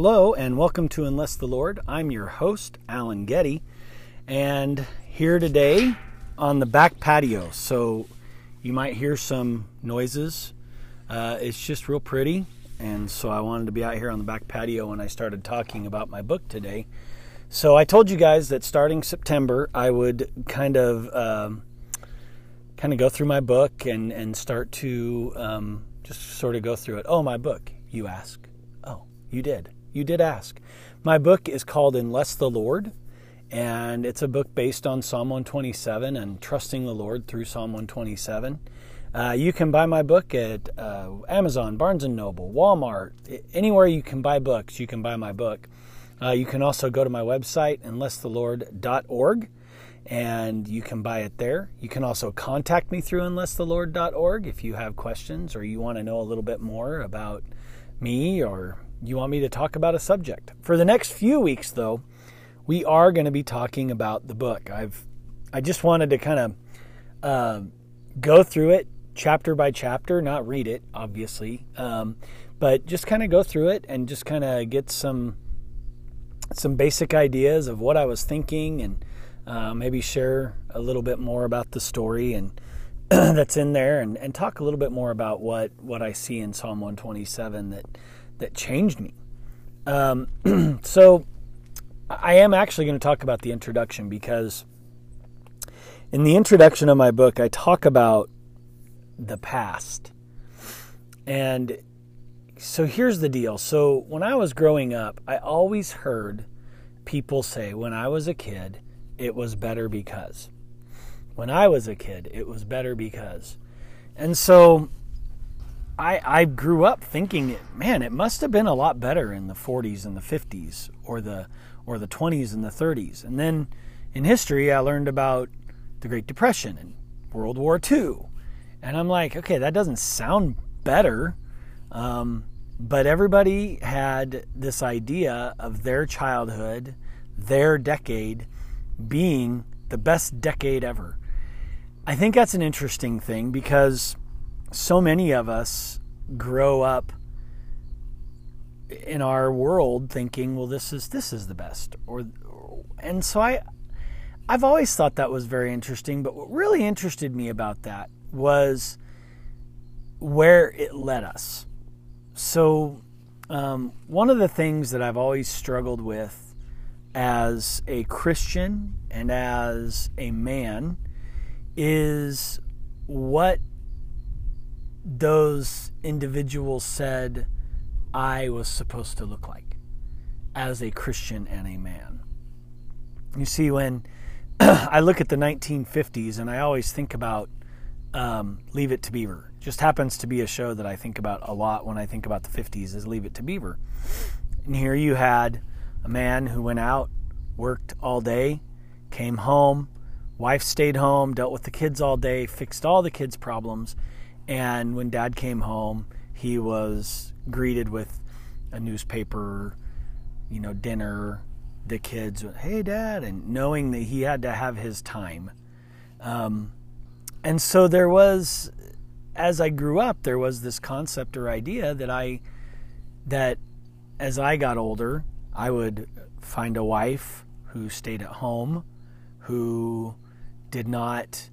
Hello, and welcome to Unless the Lord. I'm your host, Alan Getty, and here today on the back patio. So you might hear some noises. Uh, it's just real pretty, and so I wanted to be out here on the back patio when I started talking about my book today. So I told you guys that starting September, I would kind of um, kind of go through my book and and start to um, just sort of go through it. Oh, my book, you ask. Oh, you did. You did ask. My book is called Unless the Lord, and it's a book based on Psalm 127 and trusting the Lord through Psalm 127. Uh, you can buy my book at uh, Amazon, Barnes and Noble, Walmart, anywhere you can buy books. You can buy my book. Uh, you can also go to my website, unlessthelord.org, and you can buy it there. You can also contact me through unlessthelord.org if you have questions or you want to know a little bit more about me or you want me to talk about a subject. For the next few weeks, though, we are going to be talking about the book. I've I just wanted to kind of uh, go through it chapter by chapter, not read it, obviously, um, but just kind of go through it and just kind of get some some basic ideas of what I was thinking and uh, maybe share a little bit more about the story and that's in there and, and talk a little bit more about what, what I see in Psalm 127 that that changed me. Um, so I am actually going to talk about the introduction because in the introduction of my book, I talk about the past. And so here's the deal. So when I was growing up, I always heard people say, when I was a kid, it was better because. When I was a kid, it was better because. And so I, I grew up thinking, man, it must have been a lot better in the 40s and the 50s or the or the 20s and the 30s. And then in history, I learned about the Great Depression and World War II. And I'm like, okay, that doesn't sound better. Um, but everybody had this idea of their childhood, their decade being the best decade ever. I think that's an interesting thing because so many of us grow up in our world thinking, well, this is this is the best, or and so I I've always thought that was very interesting. But what really interested me about that was where it led us. So um, one of the things that I've always struggled with as a Christian and as a man is what those individuals said I was supposed to look like as a Christian and a man. You see, when I look at the 1950s, and I always think about um, Leave It to Beaver. Just happens to be a show that I think about a lot when I think about the 50s is Leave It to Beaver. And here you had a man who went out, worked all day, came home, wife stayed home, dealt with the kids all day, fixed all the kids' problems, and when dad came home, he was greeted with a newspaper, you know, dinner, the kids, went, hey dad, and knowing that he had to have his time. Um, and so there was, as I grew up, there was this concept or idea that I, that as I got older, I would find a wife who stayed at home, who did not,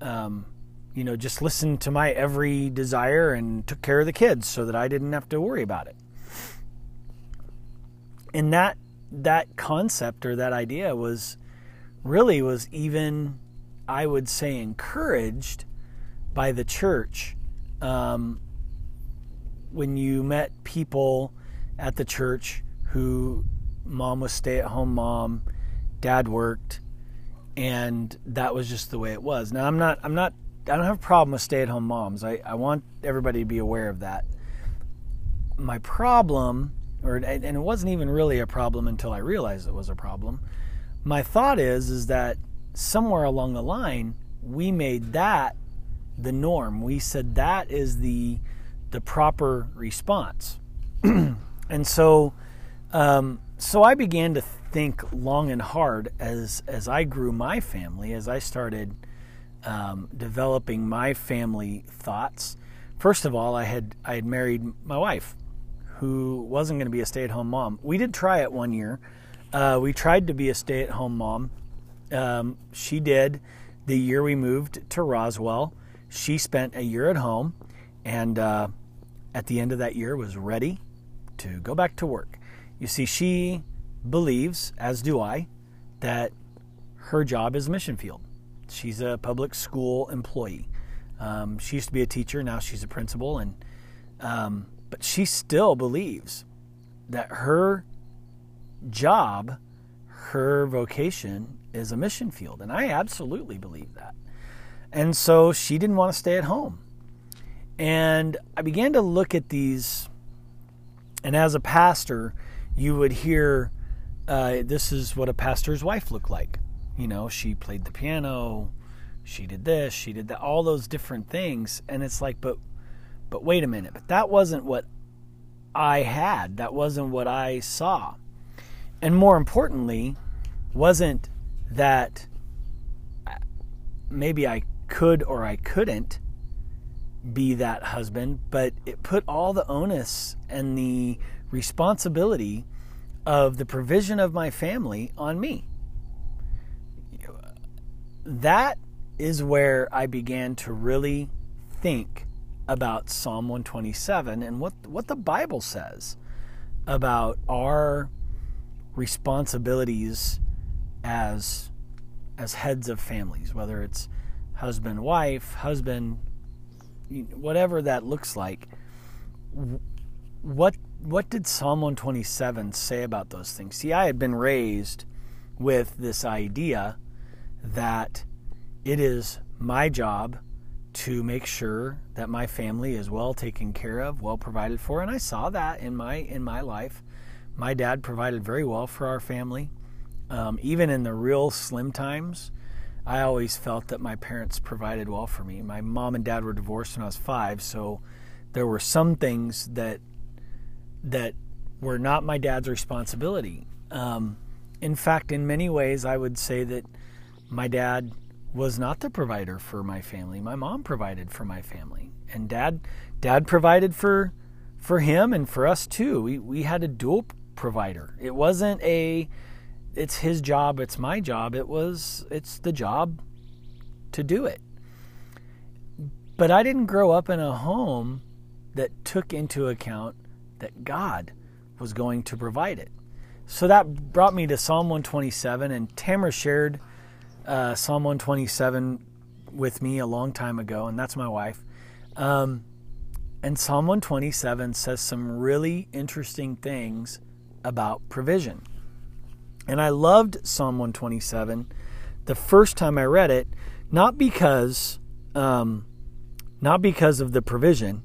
um, you know, just listened to my every desire and took care of the kids so that I didn't have to worry about it. And that that concept or that idea was really was even I would say encouraged by the church um, when you met people at the church who mom was stay at home mom, dad worked, and that was just the way it was. Now I'm not I'm not I don't have a problem with stay at home moms. I, I want everybody to be aware of that. My problem or and it wasn't even really a problem until I realized it was a problem, my thought is is that somewhere along the line we made that the norm. We said that is the the proper response, and so um, so I began to think long and hard as as I grew my family, as I started um, developing my family thoughts. First of all, I had I had married my wife, who wasn't going to be a stay at home mom. We did try it one year. Uh, we tried to be a stay at home mom. Um, she did the year we moved to Roswell. She spent a year at home, and uh, at the end of that year was ready to go back to work. You see, she believes, as do I, that her job is mission field. She's a public school employee. Um, she used to be a teacher, now she's a principal, and um, but she still believes that her job, her vocation, is a mission field, and I absolutely believe that. And so she didn't want to stay at home, and I began to look at these. And as a pastor, you would hear, uh, "This is what a pastor's wife looked like." You know, she played the piano, she did this, she did that, all those different things. And it's like, but but wait a minute, but that wasn't what I had. That wasn't what I saw. And more importantly, wasn't that uh, maybe I could or I couldn't be that husband, but it put all the onus and the responsibility of the provision of my family on me. That is where I began to really think about Psalm 127 and what what the Bible says about our responsibilities as as heads of families, whether it's husband, wife, husband, whatever that looks like. What what did Psalm 127 say about those things? See, I had been raised with this idea that it is my job to make sure that my family is well taken care of, well provided for, and I saw that in my in my life. My dad provided very well for our family. Um, even in the real slim times, I always felt that my parents provided well for me. My mom and dad were divorced when I was five, so there were some things that that were not my dad's responsibility. Um, in fact, in many ways, I would say that my dad was not the provider for my family. My mom provided for my family, and dad dad provided for for him and for us too. We we had a dual provider. It wasn't a it's his job, it's my job. It was it's the job to do it. But I didn't grow up in a home that took into account that God was going to provide it. So that brought me to Psalm 127 and Tamara shared uh, Psalm 127 with me a long time ago, and that's my wife. Um, and Psalm 127 says some really interesting things about provision. And I loved Psalm 127 the first time I read it, not because, um, not because of the provision,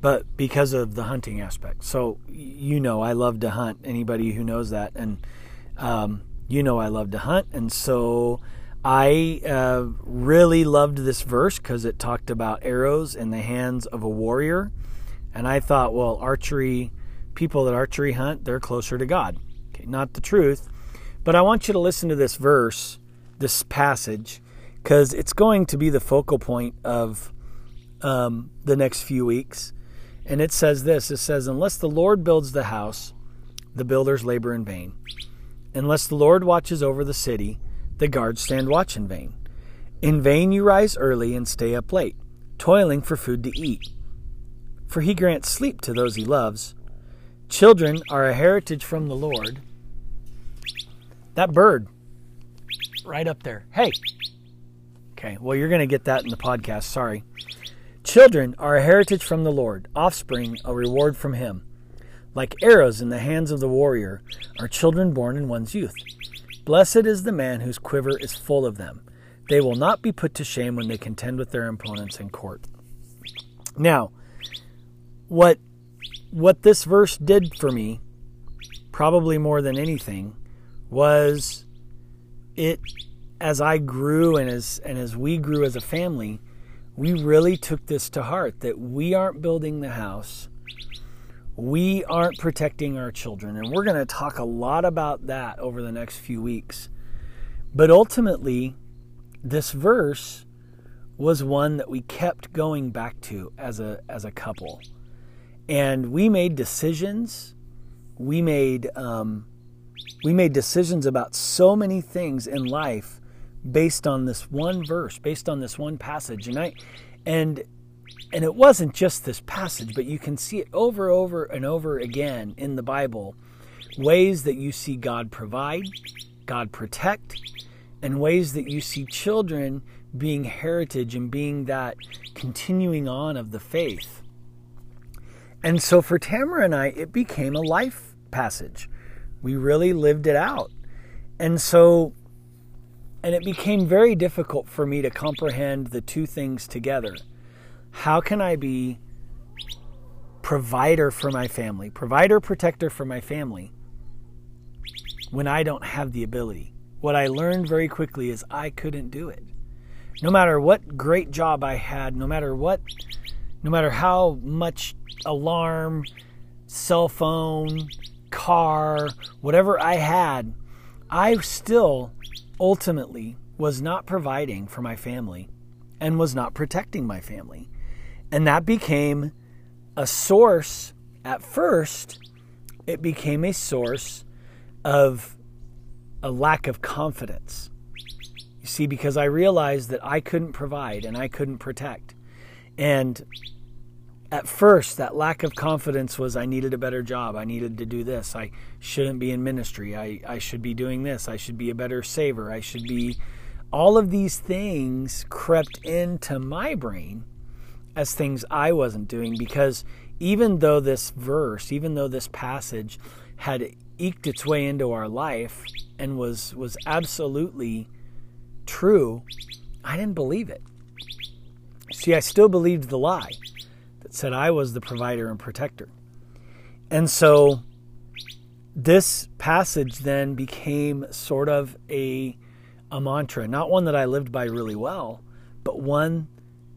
but because of the hunting aspect. So you know, I love to hunt. Anybody who knows that, and um, you know, I love to hunt, and so I uh, really loved this verse because it talked about arrows in the hands of a warrior. And I thought, well, archery, people that archery hunt, they're closer to God. Okay, not the truth. But I want you to listen to this verse, this passage, because it's going to be the focal point of um, the next few weeks. And it says this it says, Unless the Lord builds the house, the builders labor in vain. Unless the Lord watches over the city, the guards stand watch in vain. In vain you rise early and stay up late, toiling for food to eat. For he grants sleep to those he loves. Children are a heritage from the Lord. That bird, right up there. Hey. Okay, well, you're going to get that in the podcast. Sorry. Children are a heritage from the Lord, offspring a reward from him. Like arrows in the hands of the warrior are children born in one's youth. Blessed is the man whose quiver is full of them. They will not be put to shame when they contend with their opponents in court. Now, what what this verse did for me, probably more than anything, was it as I grew and as and as we grew as a family, we really took this to heart that we aren't building the house. We aren't protecting our children. And we're going to talk a lot about that over the next few weeks. But ultimately, this verse was one that we kept going back to as a as a couple, and we made decisions. We made um, we made decisions about so many things in life based on this one verse, based on this one passage, and I and and it wasn't just this passage, but you can see it over over and over again in the Bible, ways that you see God provide, God protect, and ways that you see children being heritage and being that continuing on of the faith. And so for Tamara and I, it became a life passage. We really lived it out. And so, and it became very difficult for me to comprehend the two things together. How can I be provider for my family, provider, protector for my family, when I don't have the ability? What I learned very quickly is I couldn't do it no matter what great job I had, no matter what, no matter how much alarm, cell phone, car, whatever I had, I still ultimately was not providing for my family and was not protecting my family. And that became a source, at first, it became a source of a lack of confidence You see, because I realized that I couldn't provide and I couldn't protect. And at first, that lack of confidence was I needed a better job. I needed to do this. I shouldn't be in ministry. I, I should be doing this. I should be a better saver. I should be. All of these things crept into my brain as things I wasn't doing because even though this verse, even though this passage had eked its way into our life and was was absolutely true, I didn't believe it. See, I still believed the lie that said I was the provider and protector. And so this passage then became sort of a, a mantra, not one that I lived by really well, but one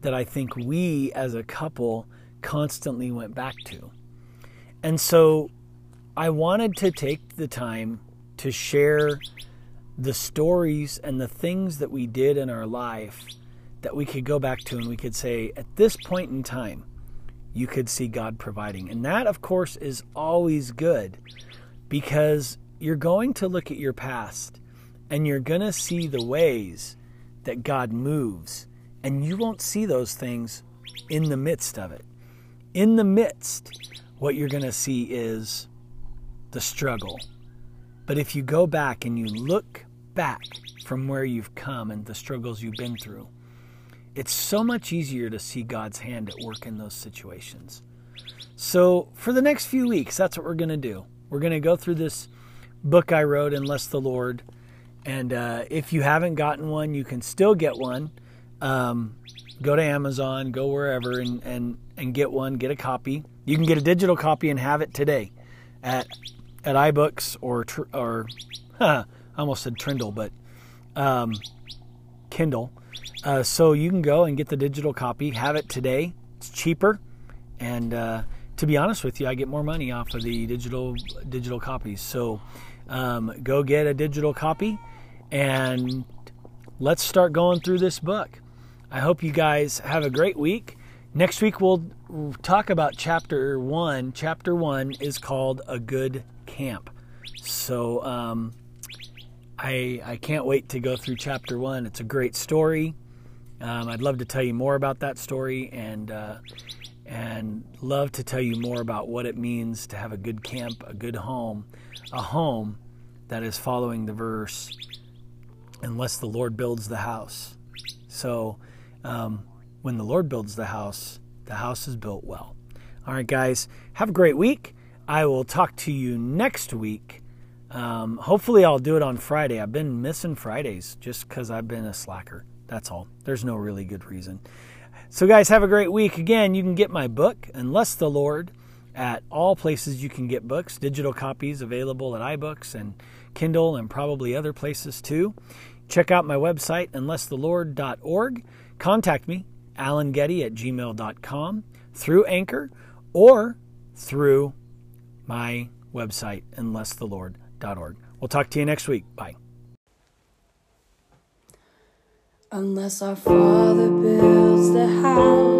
that I think we as a couple constantly went back to. And so I wanted to take the time to share the stories and the things that we did in our life that we could go back to and we could say, at this point in time, you could see God providing. And that, of course, is always good because you're going to look at your past and you're going to see the ways that God moves. And you won't see those things in the midst of it. In the midst, what you're going to see is the struggle. But if you go back and you look back from where you've come and the struggles you've been through, it's so much easier to see God's hand at work in those situations. So, for the next few weeks, that's what we're going to do. We're going to go through this book I wrote, Unless the Lord. And uh, if you haven't gotten one, you can still get one. Um, go to Amazon, go wherever, and, and, and get one, get a copy. You can get a digital copy and have it today at, at iBooks or, or huh, I almost said Trindle, but um, Kindle. Uh, so you can go and get the digital copy, have it today. It's cheaper, and uh, to be honest with you, I get more money off of the digital digital copies. So um, go get a digital copy, and let's start going through this book. I hope you guys have a great week. Next week we'll talk about chapter one. Chapter one is called a good camp. So um, I, I can't wait to go through chapter one. It's a great story. Um, I'd love to tell you more about that story and uh, and love to tell you more about what it means to have a good camp, a good home, a home that is following the verse, unless the Lord builds the house. So, um, when the Lord builds the house, the house is built well. All right, guys, have a great week. I will talk to you next week um, hopefully, I'll do it on Friday. I've been missing Fridays just because I've been a slacker. That's all. There's no really good reason. So, guys, have a great week. Again, you can get my book, Unless the Lord, at all places you can get books, digital copies available at iBooks and Kindle and probably other places too. Check out my website, unlessthelord.org. Contact me, alangetty at gmail.com, through Anchor or through my website, unlessthelord.org. We'll talk to you next week. Bye. Unless our father builds the house.